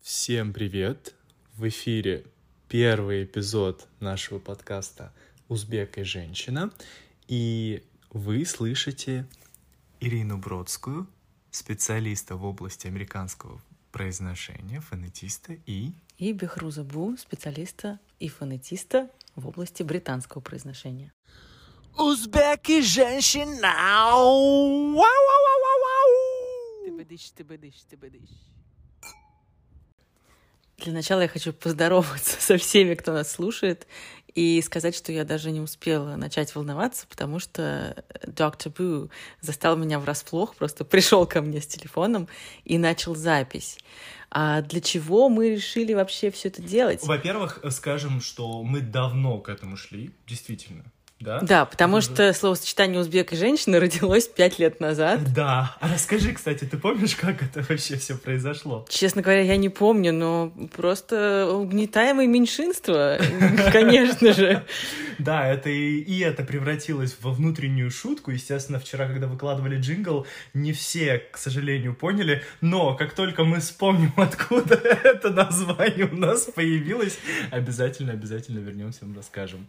Всем привет! В эфире первый эпизод нашего подкаста «Узбек и женщина». И вы слышите Ирину Бродскую, специалиста в области американского произношения, фонетиста и... И Бехруза Бу, специалиста и фонетиста в области британского произношения. Узбек и женщина! Ты быдыш, ты быдыш, ты быдыш. Для начала я хочу поздороваться со всеми, кто нас слушает, и сказать, что я даже не успела начать волноваться, потому что доктор Бу застал меня врасплох, просто пришел ко мне с телефоном и начал запись. А для чего мы решили вообще все это делать? Во-первых, скажем, что мы давно к этому шли, действительно да? Да, потому это что словосочетание узбек и женщина родилось пять лет назад. Да. А расскажи, кстати, ты помнишь, как это вообще все произошло? Честно говоря, я не помню, но просто угнетаемое меньшинство, конечно же. Да, это и, и это превратилось во внутреннюю шутку. Естественно, вчера, когда выкладывали джингл, не все, к сожалению, поняли. Но как только мы вспомним, откуда это название у нас появилось, обязательно, обязательно вернемся, вам расскажем.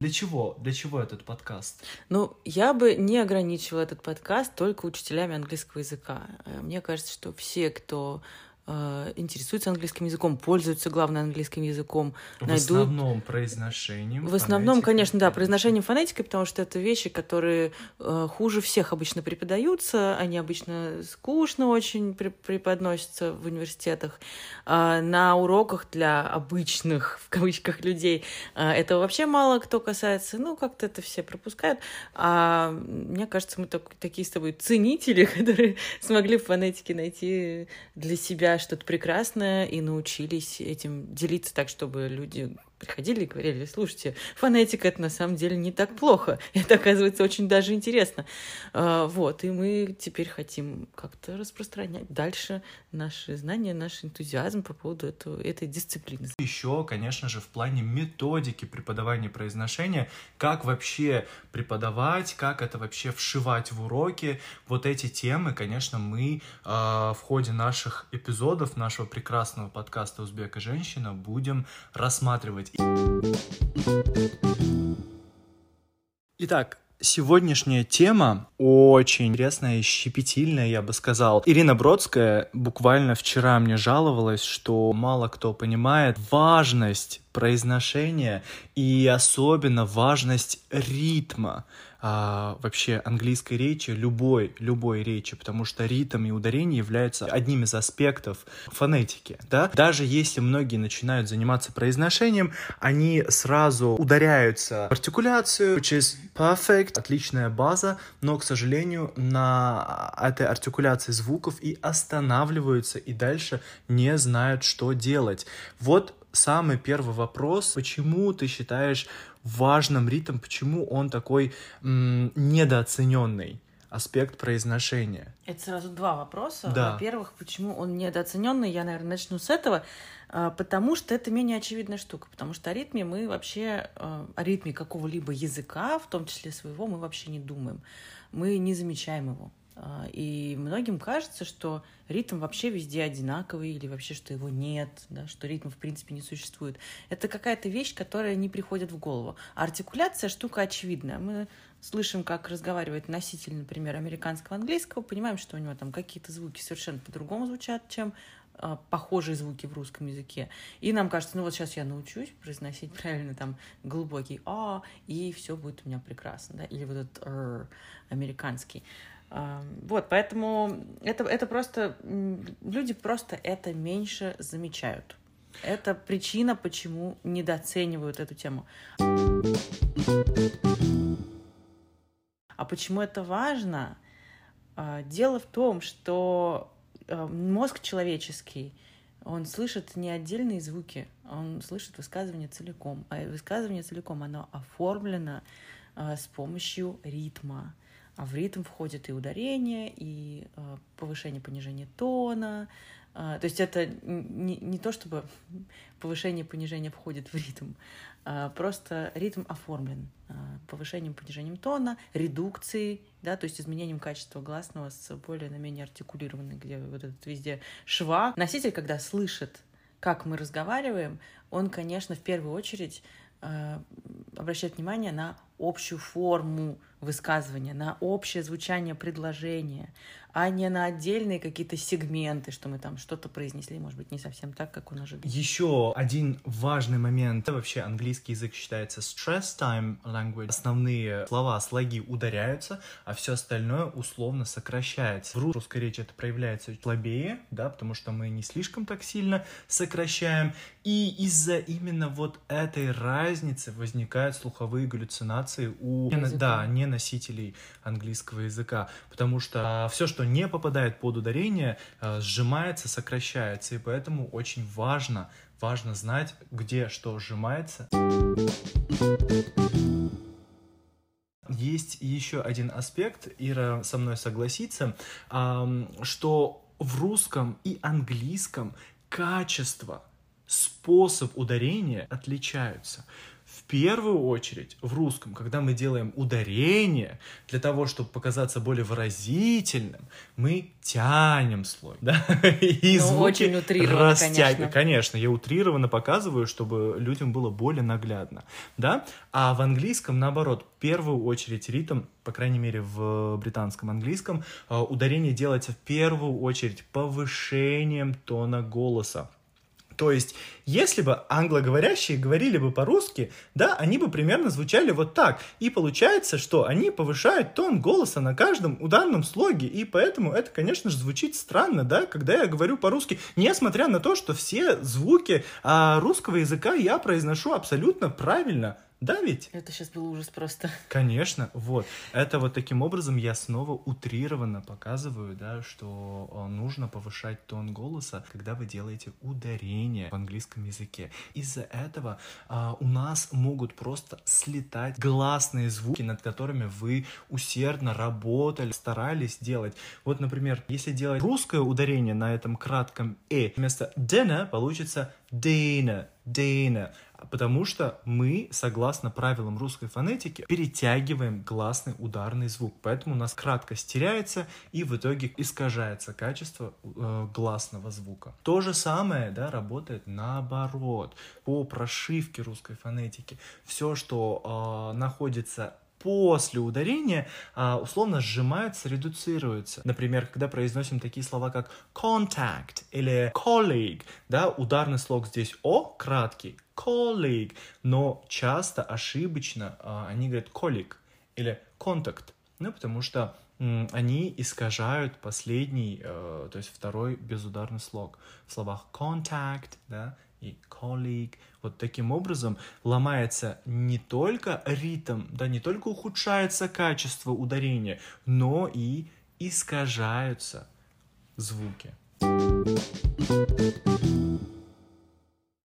Для чего? Для чего этот подкаст? Ну, я бы не ограничивала этот подкаст только учителями английского языка. Э, мне кажется, что все, кто интересуются английским языком, пользуются, главное, английским языком. В найдут... основном произношением. В основном, конечно, да, произношением фонетикой, потому что это вещи, которые э, хуже всех обычно преподаются, они обычно скучно очень преподносятся в университетах. А на уроках для обычных, в кавычках, людей э, этого вообще мало кто касается, ну, как-то это все пропускают. А мне кажется, мы так, такие с тобой ценители, которые смогли в фонетике найти для себя что-то прекрасное и научились этим делиться так, чтобы люди приходили и говорили, слушайте, фонетика это на самом деле не так плохо, это оказывается очень даже интересно. А, вот, и мы теперь хотим как-то распространять дальше наши знания, наш энтузиазм по поводу этого, этой дисциплины. Еще, конечно же, в плане методики преподавания произношения, как вообще преподавать, как это вообще вшивать в уроки, вот эти темы, конечно, мы э, в ходе наших эпизодов нашего прекрасного подкаста «Узбек и женщина» будем рассматривать Итак, Сегодняшняя тема очень интересная и щепетильная, я бы сказал. Ирина Бродская буквально вчера мне жаловалась, что мало кто понимает важность произношения и особенно важность ритма а, вообще английской речи, любой, любой речи, потому что ритм и ударение являются одним из аспектов фонетики, да. Даже если многие начинают заниматься произношением, они сразу ударяются в артикуляцию, which is perfect, отличная база, но, к сожалению, на этой артикуляции звуков и останавливаются, и дальше не знают, что делать. Вот самый первый вопрос, почему ты считаешь важным ритм, почему он такой м- недооцененный аспект произношения. Это сразу два вопроса. Да. Во-первых, почему он недооцененный, я, наверное, начну с этого, а, потому что это менее очевидная штука, потому что о ритме мы вообще, а, о ритме какого-либо языка, в том числе своего, мы вообще не думаем. Мы не замечаем его. А, и многим кажется, что ритм вообще везде одинаковый, или вообще, что его нет, да, что ритм в принципе не существует. Это какая-то вещь, которая не приходит в голову. А артикуляция штука очевидная. Мы слышим, как разговаривает носитель, например, американского английского, понимаем, что у него там какие-то звуки совершенно по-другому звучат, чем а, похожие звуки в русском языке. И нам кажется, ну вот сейчас я научусь произносить правильно там глубокий а, и все будет у меня прекрасно, да, или вот этот р американский. Вот, поэтому это, это просто... Люди просто это меньше замечают. Это причина, почему недооценивают эту тему. А почему это важно? А, дело в том, что а, мозг человеческий, он слышит не отдельные звуки, он слышит высказывание целиком. А высказывание целиком, оно оформлено а, с помощью ритма А в ритм входит и ударение, и э, повышение, понижение тона. Э, то есть это не, не то, чтобы повышение, понижение входит в ритм, а просто ритм оформлен э, повышением, понижением тона, редукцией, да, то есть изменением качества гласного с более на менее артикулированной, где вот этот везде шва. Носитель, когда слышит, как мы разговариваем, он, конечно, в первую очередь э, обращает внимание на общую форму высказывания, на общее звучание предложения, а не на отдельные какие-то сегменты, что мы там что-то произнесли, может быть, не совсем так, как он ожидал. Еще один важный момент. Вообще английский язык считается stress time language. Основные слова, слоги ударяются, а все остальное условно сокращается. В русской речи это проявляется слабее, да, потому что мы не слишком так сильно сокращаем. И из-за именно вот этой разницы возникают слуховые галлюцинации у Языка. да, не носителей английского языка, потому что все, что не попадает под ударение, э, сжимается, сокращается, и поэтому очень важно, важно знать, где что сжимается. Есть еще один аспект, Ира со мной согласится, что в русском и английском качество, способ ударения отличаются. В первую очередь в русском, когда мы делаем ударение, для того, чтобы показаться более выразительным, мы тянем слой, да, и Ну, звуки очень растягиваем. конечно. Конечно, я утрированно показываю, чтобы людям было более наглядно, да. А в английском, наоборот, в первую очередь ритм, по крайней мере, в британском английском, э, ударение делается в первую очередь повышением тона голоса. То есть, если бы англоговорящие говорили бы по-русски, да, они бы примерно звучали вот так. И получается, что они повышают тон голоса на каждом ударном слоге. И поэтому это, конечно же, звучит странно, да, когда я говорю по-русски, несмотря на то, что все звуки а, русского языка я произношу абсолютно правильно. Да ведь? Это сейчас был ужас просто. Конечно, вот. Это вот таким образом я снова утрированно показываю, да, что э, нужно повышать тон голоса, когда вы делаете ударение в английском языке. Из-за этого а, у нас могут просто слетать гласные звуки, над которыми вы усердно работали, старались делать. Вот, например, если делать русское ударение на этом кратком «э», вместо «dinner» получится «dinner», «dinner», потому что мы, согласно правилам русской фонетики, перетягиваем гласный ударный звук. Поэтому у нас краткость теряется, и в итоге искажается качество э, гласного звука. То же самое да, работает наоборот. По прошивке русской фонетики. Все, что э, находится после ударения а, условно сжимается, редуцируется. Например, когда произносим такие слова, как contact или colleague, да, ударный слог здесь о, краткий, colleague, но часто ошибочно а, они говорят colleague или contact, ну, потому что они искажают последний, э, то есть второй безударный слог. В словах contact, да, и colleague. Вот таким образом ломается не только ритм, да, не только ухудшается качество ударения, но и искажаются звуки.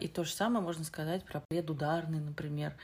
И то же самое можно сказать про предударные, например,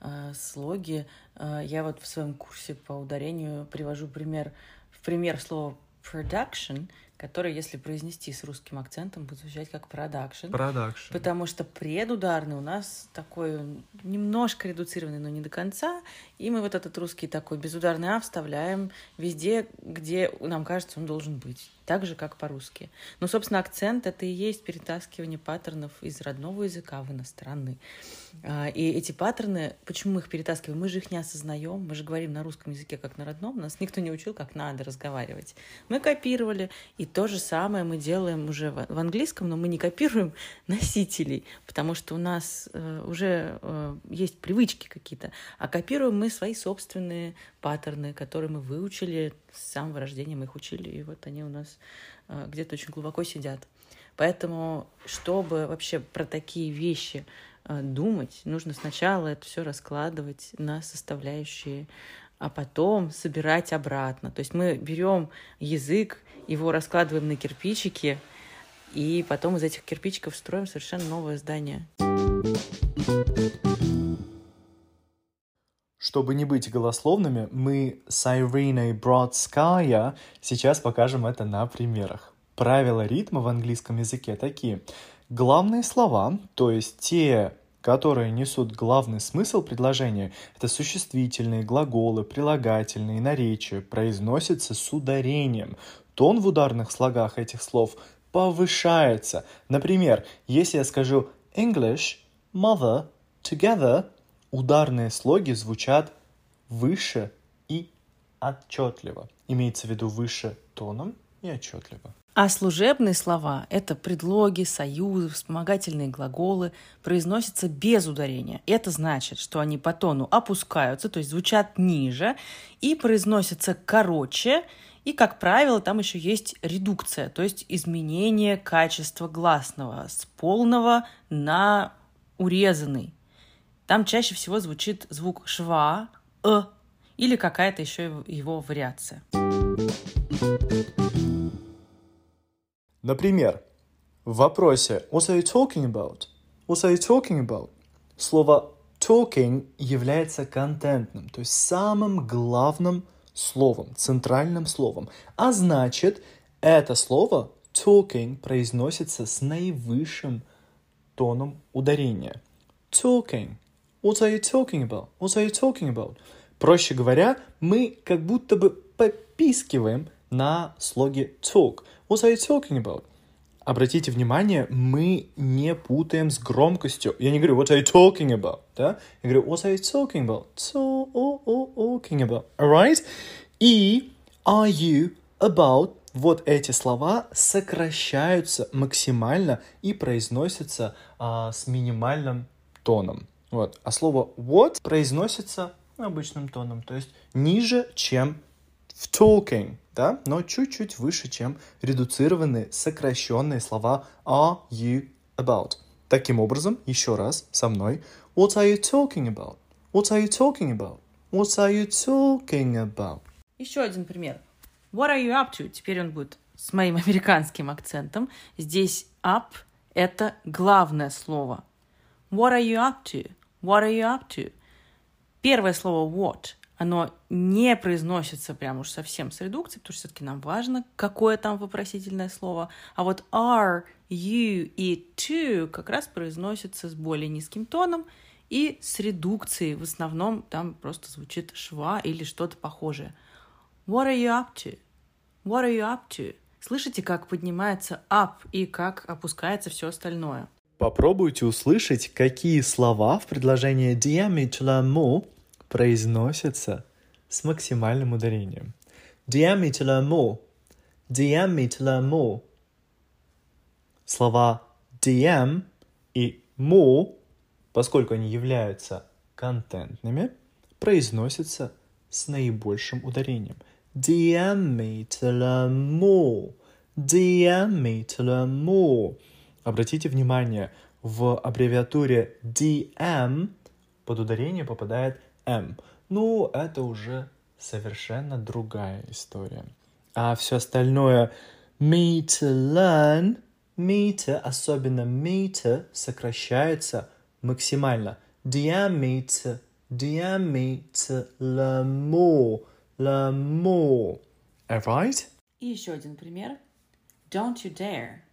э, слоги. Э, Я вот в своем курсе по ударению привожу пример, в пример слова production, которое, если произнести с русским акцентом, будет звучать как production. Production. Потому что предударный у нас такой немножко редуцированный, но не до конца. И мы вот этот русский такой безударный А вставляем везде, где нам кажется, он должен быть. Так же, как по-русски. Но, собственно, акцент — это и есть перетаскивание паттернов из родного языка в иностранный. А, И эти паттерны, почему мы их перетаскиваем? Мы же их не осознаем. Мы же говорим на русском языке как на родном. Нас никто не учил, как надо разговаривать. Мы копировали. И то же самое мы делаем уже в английском, но мы не копируем носителей, потому что у нас э, уже э, есть привычки какие-то. А копируем мы свои собственные паттерны, которые мы выучили с самого рождения, мы их учили, и вот они у нас э, где-то очень глубоко сидят. Поэтому, чтобы вообще про такие вещи э, думать, нужно сначала это все раскладывать на составляющие, а потом собирать обратно. То есть мы берем язык, его раскладываем на кирпичики, и потом из этих кирпичиков строим совершенно новое здание. Чтобы не быть голословными, мы с Ириной Бродская сейчас покажем это на примерах. Правила ритма в английском языке такие. Главные слова, то есть те, которые несут главный смысл предложения, это существительные, глаголы, прилагательные, наречия, произносятся с ударением. Тон в ударных слогах этих слов повышается. Например, если я скажу English, mother, together, ударные слоги звучат выше и отчетливо. Имеется в виду выше тоном и отчетливо. А служебные слова — это предлоги, союзы, вспомогательные глаголы, произносятся без ударения. Это значит, что они по тону опускаются, то есть звучат ниже, и произносятся короче, и, как правило, там еще есть редукция, то есть изменение качества гласного с полного на урезанный. Там чаще всего звучит звук шва, э или какая-то еще его вариация. Например, в вопросе What are you talking about? What are you talking about? Слово talking является контентным, то есть самым главным словом, центральным словом. А значит, это слово talking произносится с наивысшим тоном ударения. Talking. What are you talking about? What are you talking about? Проще говоря, мы как будто бы попискиваем на слоге talk. What are you talking about? Обратите внимание, мы не путаем с громкостью. Я не говорю what are you talking about, да? Я говорю what are you talking about? Talking about, alright? И are you about вот эти слова сокращаются максимально и произносятся а, с минимальным тоном. Вот. А слово what произносится обычным тоном, то есть ниже, чем в talking, да, но чуть-чуть выше, чем редуцированные, сокращенные слова are you about. Таким образом, еще раз со мной. What are you talking about? What are you talking about? What are you talking about? Еще один пример. What are you up to? Теперь он будет с моим американским акцентом. Здесь up – это главное слово. What are you up to? What are you up to? Первое слово what, оно не произносится прям уж совсем с редукцией, потому что все-таки нам важно, какое там вопросительное слово. А вот are, you и to как раз произносятся с более низким тоном и с редукцией. В основном там просто звучит шва или что-то похожее. What are you up to? What are you up to? Слышите, как поднимается up и как опускается все остальное? Попробуйте услышать, какие слова в предложении diametralement произносятся с максимальным ударением. Diametralement. Diametralement. Слова diam и mo, поскольку они являются контентными, произносятся с наибольшим ударением. Diametralement. Diametralement. Обратите внимание, в аббревиатуре DM под ударение попадает M. Ну, это уже совершенно другая история. А все остальное me to learn, meter, особенно meter, сокращается максимально. Diameter, diameter, l'amour, l'amour. Alright? И еще один пример. Don't you dare.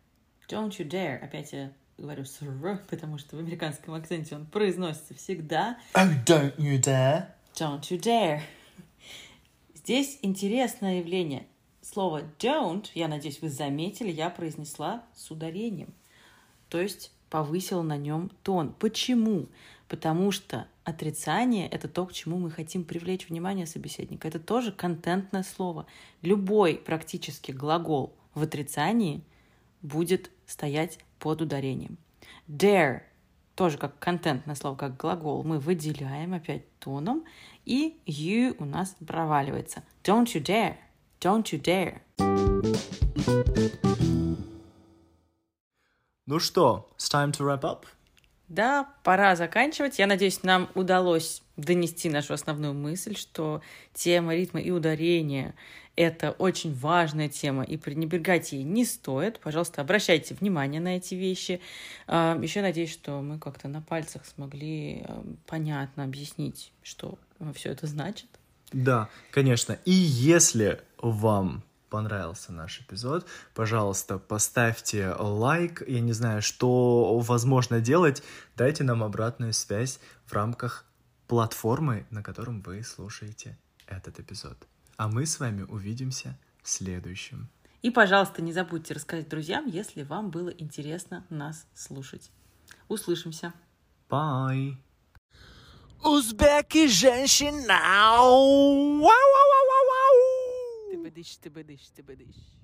Don't you dare. Опять я говорю с р, потому что в американском акценте он произносится всегда. Oh, don't you dare. Don't you dare. Здесь интересное явление. Слово don't, я надеюсь, вы заметили, я произнесла с ударением. То есть повысила на нем тон. Почему? Потому что отрицание — это то, к чему мы хотим привлечь внимание собеседника. Это тоже контентное слово. Любой практически глагол в отрицании — будет стоять под ударением. Dare тоже как контентное слово, как глагол, мы выделяем опять тоном, и you у нас проваливается. Don't you dare, don't you dare. Ну что, it's time to wrap up? Да, пора заканчивать. Я надеюсь, нам удалось донести нашу основную мысль, что тема ритма и ударения — это очень важная тема, и пренебрегать ей не стоит. Пожалуйста, обращайте внимание на эти вещи. А, Еще надеюсь, что мы как-то на пальцах смогли а, понятно объяснить, что все это значит. Да, конечно. И если вам понравился наш эпизод, пожалуйста, поставьте лайк. Я не знаю, что возможно делать. Дайте нам обратную связь в рамках платформы, на котором вы слушаете этот эпизод. А мы с вами увидимся в следующем. И, пожалуйста, не забудьте рассказать друзьям, если вам было интересно нас слушать. Услышимся. Bye. Узбеки женщина. Вау, вау, вау, вау, вау. Ты